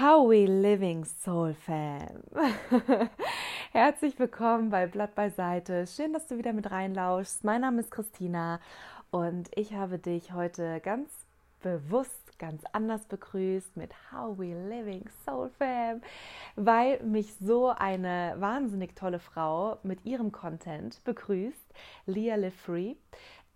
How we living Soul Fam. Herzlich willkommen bei Blatt beiseite. Schön, dass du wieder mit reinlauschst. Mein Name ist Christina und ich habe dich heute ganz bewusst ganz anders begrüßt mit How We Living Soul Fam, weil mich so eine wahnsinnig tolle Frau mit ihrem Content begrüßt, Leah Live Free.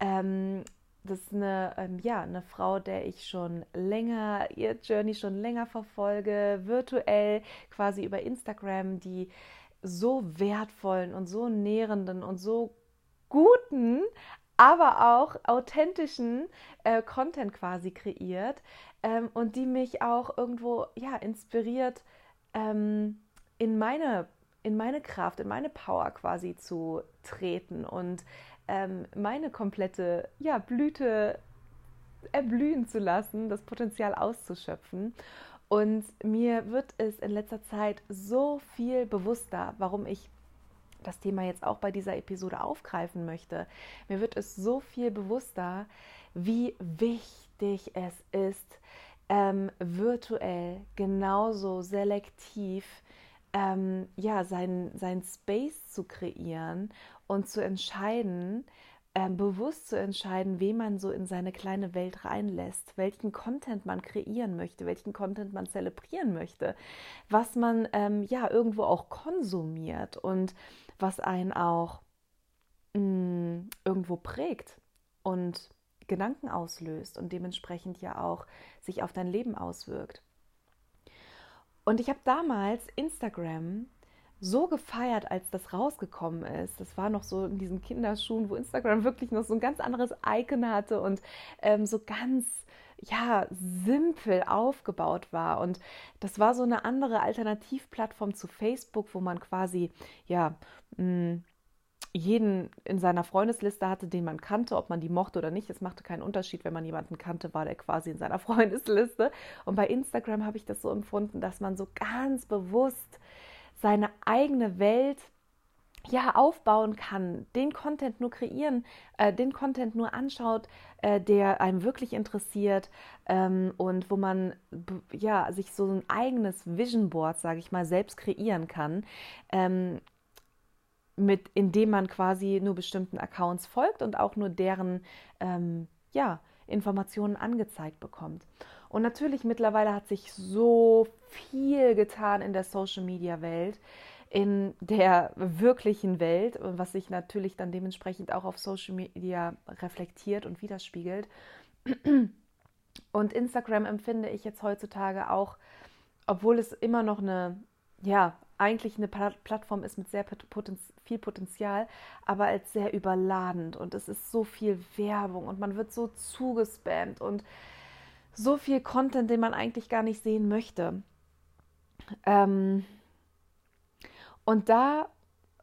Ähm, das ist eine, ähm, ja, eine Frau, der ich schon länger, ihr Journey schon länger verfolge, virtuell quasi über Instagram, die so wertvollen und so nährenden und so guten, aber auch authentischen äh, Content quasi kreiert ähm, und die mich auch irgendwo ja inspiriert ähm, in meine in meine Kraft, in meine Power quasi zu treten und ähm, meine komplette ja, Blüte erblühen zu lassen, das Potenzial auszuschöpfen. Und mir wird es in letzter Zeit so viel bewusster, warum ich das Thema jetzt auch bei dieser Episode aufgreifen möchte. Mir wird es so viel bewusster, wie wichtig es ist, ähm, virtuell genauso selektiv ähm, ja, sein, sein Space zu kreieren und zu entscheiden, äh, bewusst zu entscheiden, wen man so in seine kleine Welt reinlässt, welchen Content man kreieren möchte, welchen Content man zelebrieren möchte, was man ähm, ja irgendwo auch konsumiert und was einen auch mh, mm, irgendwo prägt und Gedanken auslöst und dementsprechend ja auch sich auf dein Leben auswirkt. Und ich habe damals Instagram so gefeiert, als das rausgekommen ist. Das war noch so in diesen Kinderschuhen, wo Instagram wirklich noch so ein ganz anderes Icon hatte und ähm, so ganz ja, simpel aufgebaut war. Und das war so eine andere Alternativplattform zu Facebook, wo man quasi, ja, mh, mm, jeden in seiner Freundesliste hatte, den man kannte, ob man die mochte oder nicht. Es machte keinen Unterschied, wenn man jemanden kannte, war der quasi in seiner Freundesliste. Und bei Instagram habe ich das so empfunden, dass man so ganz bewusst seine eigene Welt ja aufbauen kann, den Content nur kreieren, äh, den Content nur anschaut, äh, der einem wirklich interessiert ähm, und wo man ja sich so ein eigenes Vision Board, sage ich mal, selbst kreieren kann. Ähm, mit, indem man quasi nur bestimmten Accounts folgt und auch nur deren ähm, ja, Informationen angezeigt bekommt. Und natürlich mittlerweile hat sich so viel getan in der Social-Media-Welt, in der wirklichen Welt, was sich natürlich dann dementsprechend auch auf Social Media reflektiert und widerspiegelt. Und Instagram empfinde ich jetzt heutzutage auch, obwohl es immer noch eine, ja, eigentlich eine Plattform ist mit sehr viel Potenzial, aber als sehr überladend und es ist so viel Werbung und man wird so zugespammt und so viel Content, den man eigentlich gar nicht sehen möchte. Ähm und da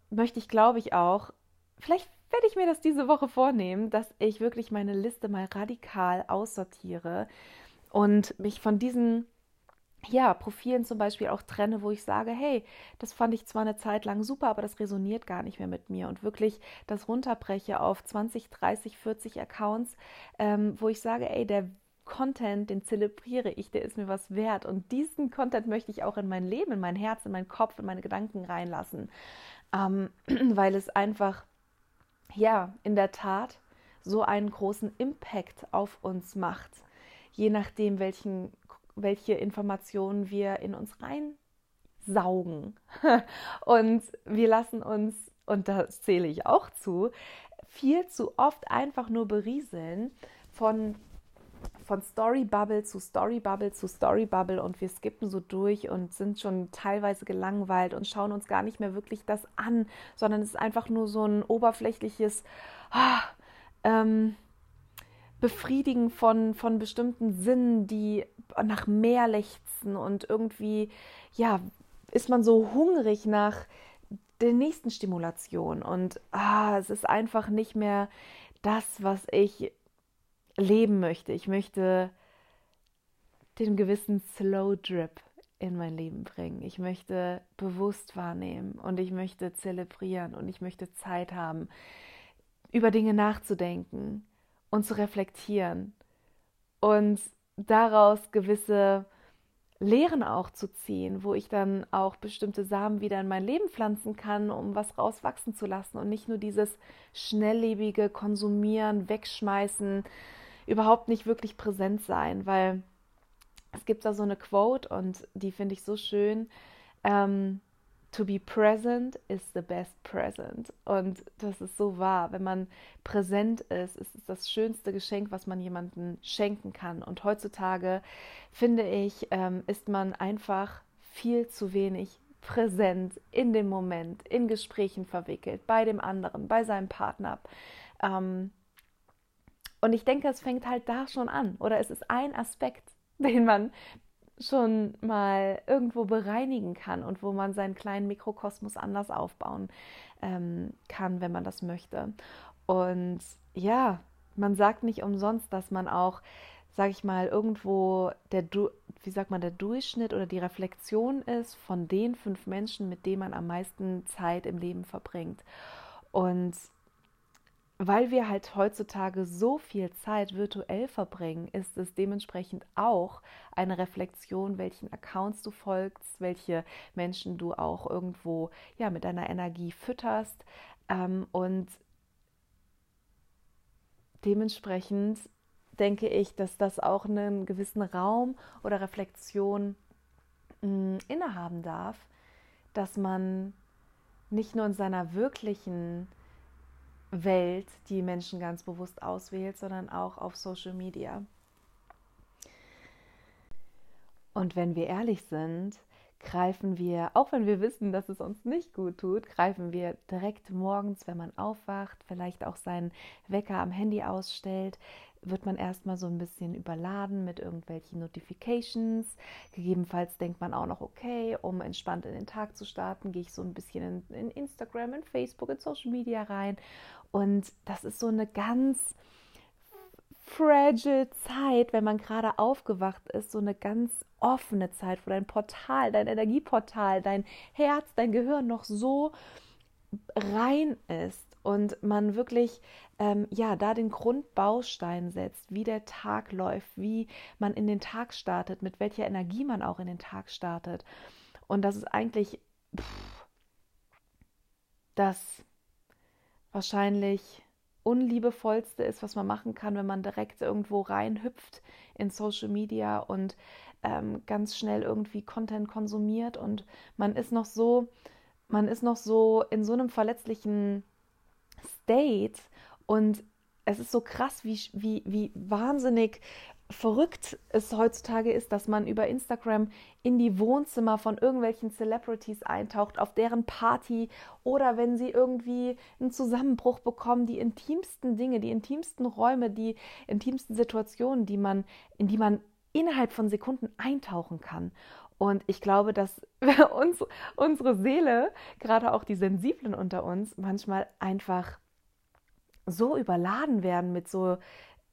möchte ich, glaube ich, auch, vielleicht werde ich mir das diese Woche vornehmen, dass ich wirklich meine Liste mal radikal aussortiere und mich von diesen ja, Profilen zum Beispiel auch trenne, wo ich sage, hey, das fand ich zwar eine Zeit lang super, aber das resoniert gar nicht mehr mit mir und wirklich das runterbreche auf 20, 30, 40 Accounts, ähm, wo ich sage, ey, der Content, den zelebriere ich, der ist mir was wert. Und diesen Content möchte ich auch in mein Leben, in mein Herz, in meinen Kopf, in meine Gedanken reinlassen, ähm, weil es einfach, ja, in der Tat so einen großen Impact auf uns macht, je nachdem, welchen, welche Informationen wir in uns reinsaugen. und wir lassen uns, und das zähle ich auch zu, viel zu oft einfach nur berieseln von von Story Bubble zu Story Bubble zu Story Bubble und wir skippen so durch und sind schon teilweise gelangweilt und schauen uns gar nicht mehr wirklich das an, sondern es ist einfach nur so ein oberflächliches ah, ähm, Befriedigen von, von bestimmten Sinnen, die nach mehr lechzen und irgendwie, ja, ist man so hungrig nach der nächsten Stimulation und ah, es ist einfach nicht mehr das, was ich leben möchte. Ich möchte den gewissen Slow Drip in mein Leben bringen. Ich möchte bewusst wahrnehmen und ich möchte zelebrieren und ich möchte Zeit haben, über Dinge nachzudenken und zu reflektieren und daraus gewisse Lehren auch zu ziehen, wo ich dann auch bestimmte Samen wieder in mein Leben pflanzen kann, um was rauswachsen zu lassen und nicht nur dieses schnelllebige Konsumieren, Wegschmeißen, überhaupt nicht wirklich präsent sein, weil es gibt da so eine Quote und die finde ich so schön. Ähm, to be present is the best present. Und das ist so wahr. Wenn man präsent ist, ist es das schönste Geschenk, was man jemandem schenken kann. Und heutzutage, finde ich, ähm, ist man einfach viel zu wenig präsent in dem Moment, in Gesprächen verwickelt, bei dem anderen, bei seinem Partner. Ähm, und ich denke, es fängt halt da schon an. Oder es ist ein Aspekt, den man schon mal irgendwo bereinigen kann und wo man seinen kleinen Mikrokosmos anders aufbauen ähm, kann, wenn man das möchte. Und ja, man sagt nicht umsonst, dass man auch, sag ich mal, irgendwo der, wie sagt man, der Durchschnitt oder die Reflexion ist von den fünf Menschen, mit denen man am meisten Zeit im Leben verbringt. Und weil wir halt heutzutage so viel Zeit virtuell verbringen, ist es dementsprechend auch eine Reflexion, welchen Accounts du folgst, welche Menschen du auch irgendwo ja mit deiner Energie fütterst. Ähm, und dementsprechend denke ich, dass das auch einen gewissen Raum oder Reflexion mh, mm, innehaben darf, dass man nicht nur in seiner wirklichen Welt die Menschen ganz bewusst auswählt, sondern auch auf Social Media. Und wenn wir ehrlich sind, greifen wir, auch wenn wir wissen, dass es uns nicht gut tut, greifen wir direkt morgens, wenn man aufwacht, vielleicht auch seinen Wecker am Handy ausstellt, wird man erstmal so ein bisschen überladen mit irgendwelchen Notifications. Gegebenenfalls denkt man auch noch, okay, um entspannt in den Tag zu starten, gehe ich so ein bisschen in, in Instagram, in Facebook, in Social Media rein. Und das ist so eine ganz fragile Zeit, wenn man gerade aufgewacht ist, so eine ganz offene Zeit, wo dein Portal, dein Energieportal, dein Herz, dein Gehirn noch so rein ist und man wirklich ähm, ja da den Grundbaustein setzt, wie der Tag läuft, wie man in den Tag startet, mit welcher Energie man auch in den Tag startet. Und das ist eigentlich pff, das wahrscheinlich unliebevollste ist, was man machen kann, wenn man direkt irgendwo reinhüpft in Social Media und ähm, ganz schnell irgendwie Content konsumiert. Und man ist noch so, man ist noch so in so einem verletzlichen State. Und es ist so krass, wie, wie, wie wahnsinnig verrückt es heutzutage ist, dass man über Instagram in die Wohnzimmer von irgendwelchen Celebrities eintaucht, auf deren Party oder wenn sie irgendwie einen Zusammenbruch bekommen, die intimsten Dinge, die intimsten Räume, die intimsten Situationen, die man, in die man innerhalb von Sekunden eintauchen kann. Und ich glaube, dass uns, unsere Seele, gerade auch die Sensiblen unter uns, manchmal einfach so überladen werden mit so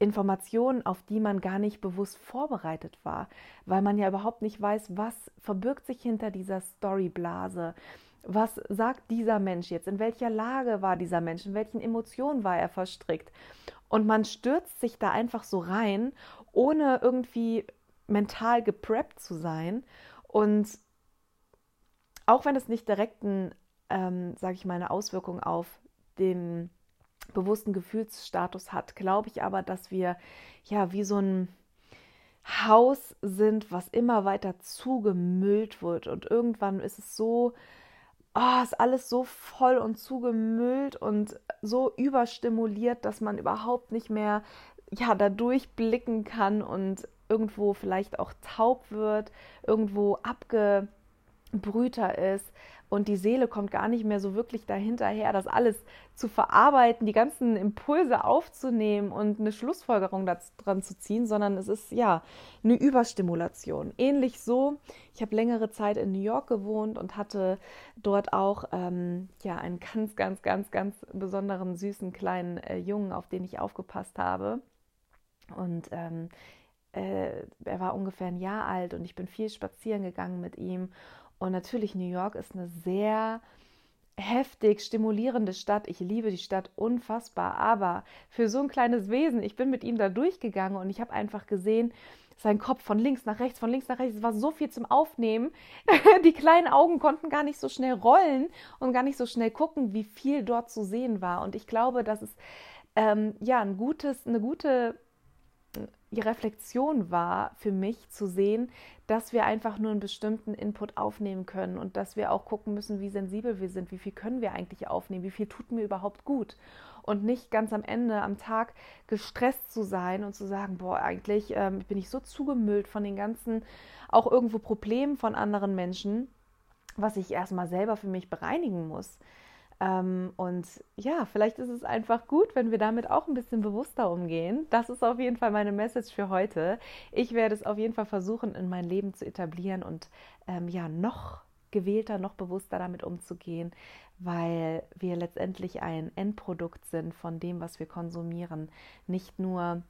Informationen, auf die man gar nicht bewusst vorbereitet war, weil man ja überhaupt nicht weiß, was verbirgt sich hinter dieser Storyblase. Was sagt dieser Mensch jetzt? In welcher Lage war dieser Mensch? In welchen Emotionen war er verstrickt? Und man stürzt sich da einfach so rein, ohne irgendwie mental gepreppt zu sein. Und auch wenn es nicht direkt, ähm, sage ich mal, eine Auswirkung auf den bewussten Gefühlsstatus hat, glaube ich aber, dass wir ja wie so ein Haus sind, was immer weiter zugemüllt wird. Und irgendwann ist es so, oh, ist alles so voll und zugemüllt und so überstimuliert, dass man überhaupt nicht mehr ja da durchblicken kann und irgendwo vielleicht auch taub wird, irgendwo abgebrühter ist und die Seele kommt gar nicht mehr so wirklich dahinterher, das alles zu verarbeiten, die ganzen Impulse aufzunehmen und eine Schlussfolgerung dran zu ziehen, sondern es ist ja eine Überstimulation. Ähnlich so, ich habe längere Zeit in New York gewohnt und hatte dort auch ähm, ja einen ganz, ganz, ganz, ganz besonderen süßen kleinen äh, Jungen, auf den ich aufgepasst habe. Und ähm, äh, er war ungefähr ein Jahr alt und ich bin viel spazieren gegangen mit ihm und natürlich, New York ist eine sehr heftig stimulierende Stadt. Ich liebe die Stadt unfassbar. Aber für so ein kleines Wesen, ich bin mit ihm da durchgegangen und ich habe einfach gesehen, sein Kopf von links nach rechts, von links nach rechts. Es war so viel zum Aufnehmen. Die kleinen Augen konnten gar nicht so schnell rollen und gar nicht so schnell gucken, wie viel dort zu sehen war. Und ich glaube, dass es ähm, ja ein gutes, eine gute äh, Reflexion war für mich zu sehen, dass wir einfach nur einen bestimmten Input aufnehmen können und dass wir auch gucken müssen, wie sensibel wir sind, wie viel können wir eigentlich aufnehmen, wie viel tut mir überhaupt gut und nicht ganz am Ende am Tag gestresst zu sein und zu sagen, boah, eigentlich ähm, bin ich so zugemüllt von den ganzen auch irgendwo Problemen von anderen Menschen, was ich erstmal selber für mich bereinigen muss. Ähm, und ja, vielleicht ist es einfach gut, wenn wir damit auch ein bisschen bewusster umgehen. Das ist auf jeden Fall meine Message für heute. Ich werde es auf jeden Fall versuchen, in mein Leben zu etablieren und ähm, ja, noch gewählter, noch bewusster damit umzugehen, weil wir letztendlich ein Endprodukt sind von dem, was wir konsumieren. Nicht nur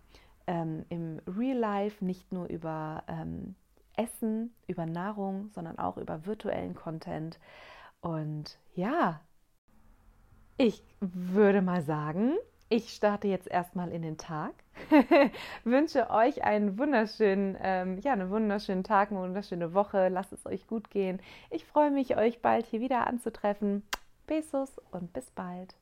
ähm, im Real Life, nicht nur über ähm, Essen, über Nahrung, sondern auch über virtuellen Content. Und ja, ich würde mal sagen, ich starte jetzt erstmal in den Tag. Wünsche euch einen wunderschönen, ähm, ja, einen wunderschönen Tag, eine wunderschöne Woche. Lasst es euch gut gehen. Ich freue mich, euch bald hier wieder anzutreffen. Besos und bis bald.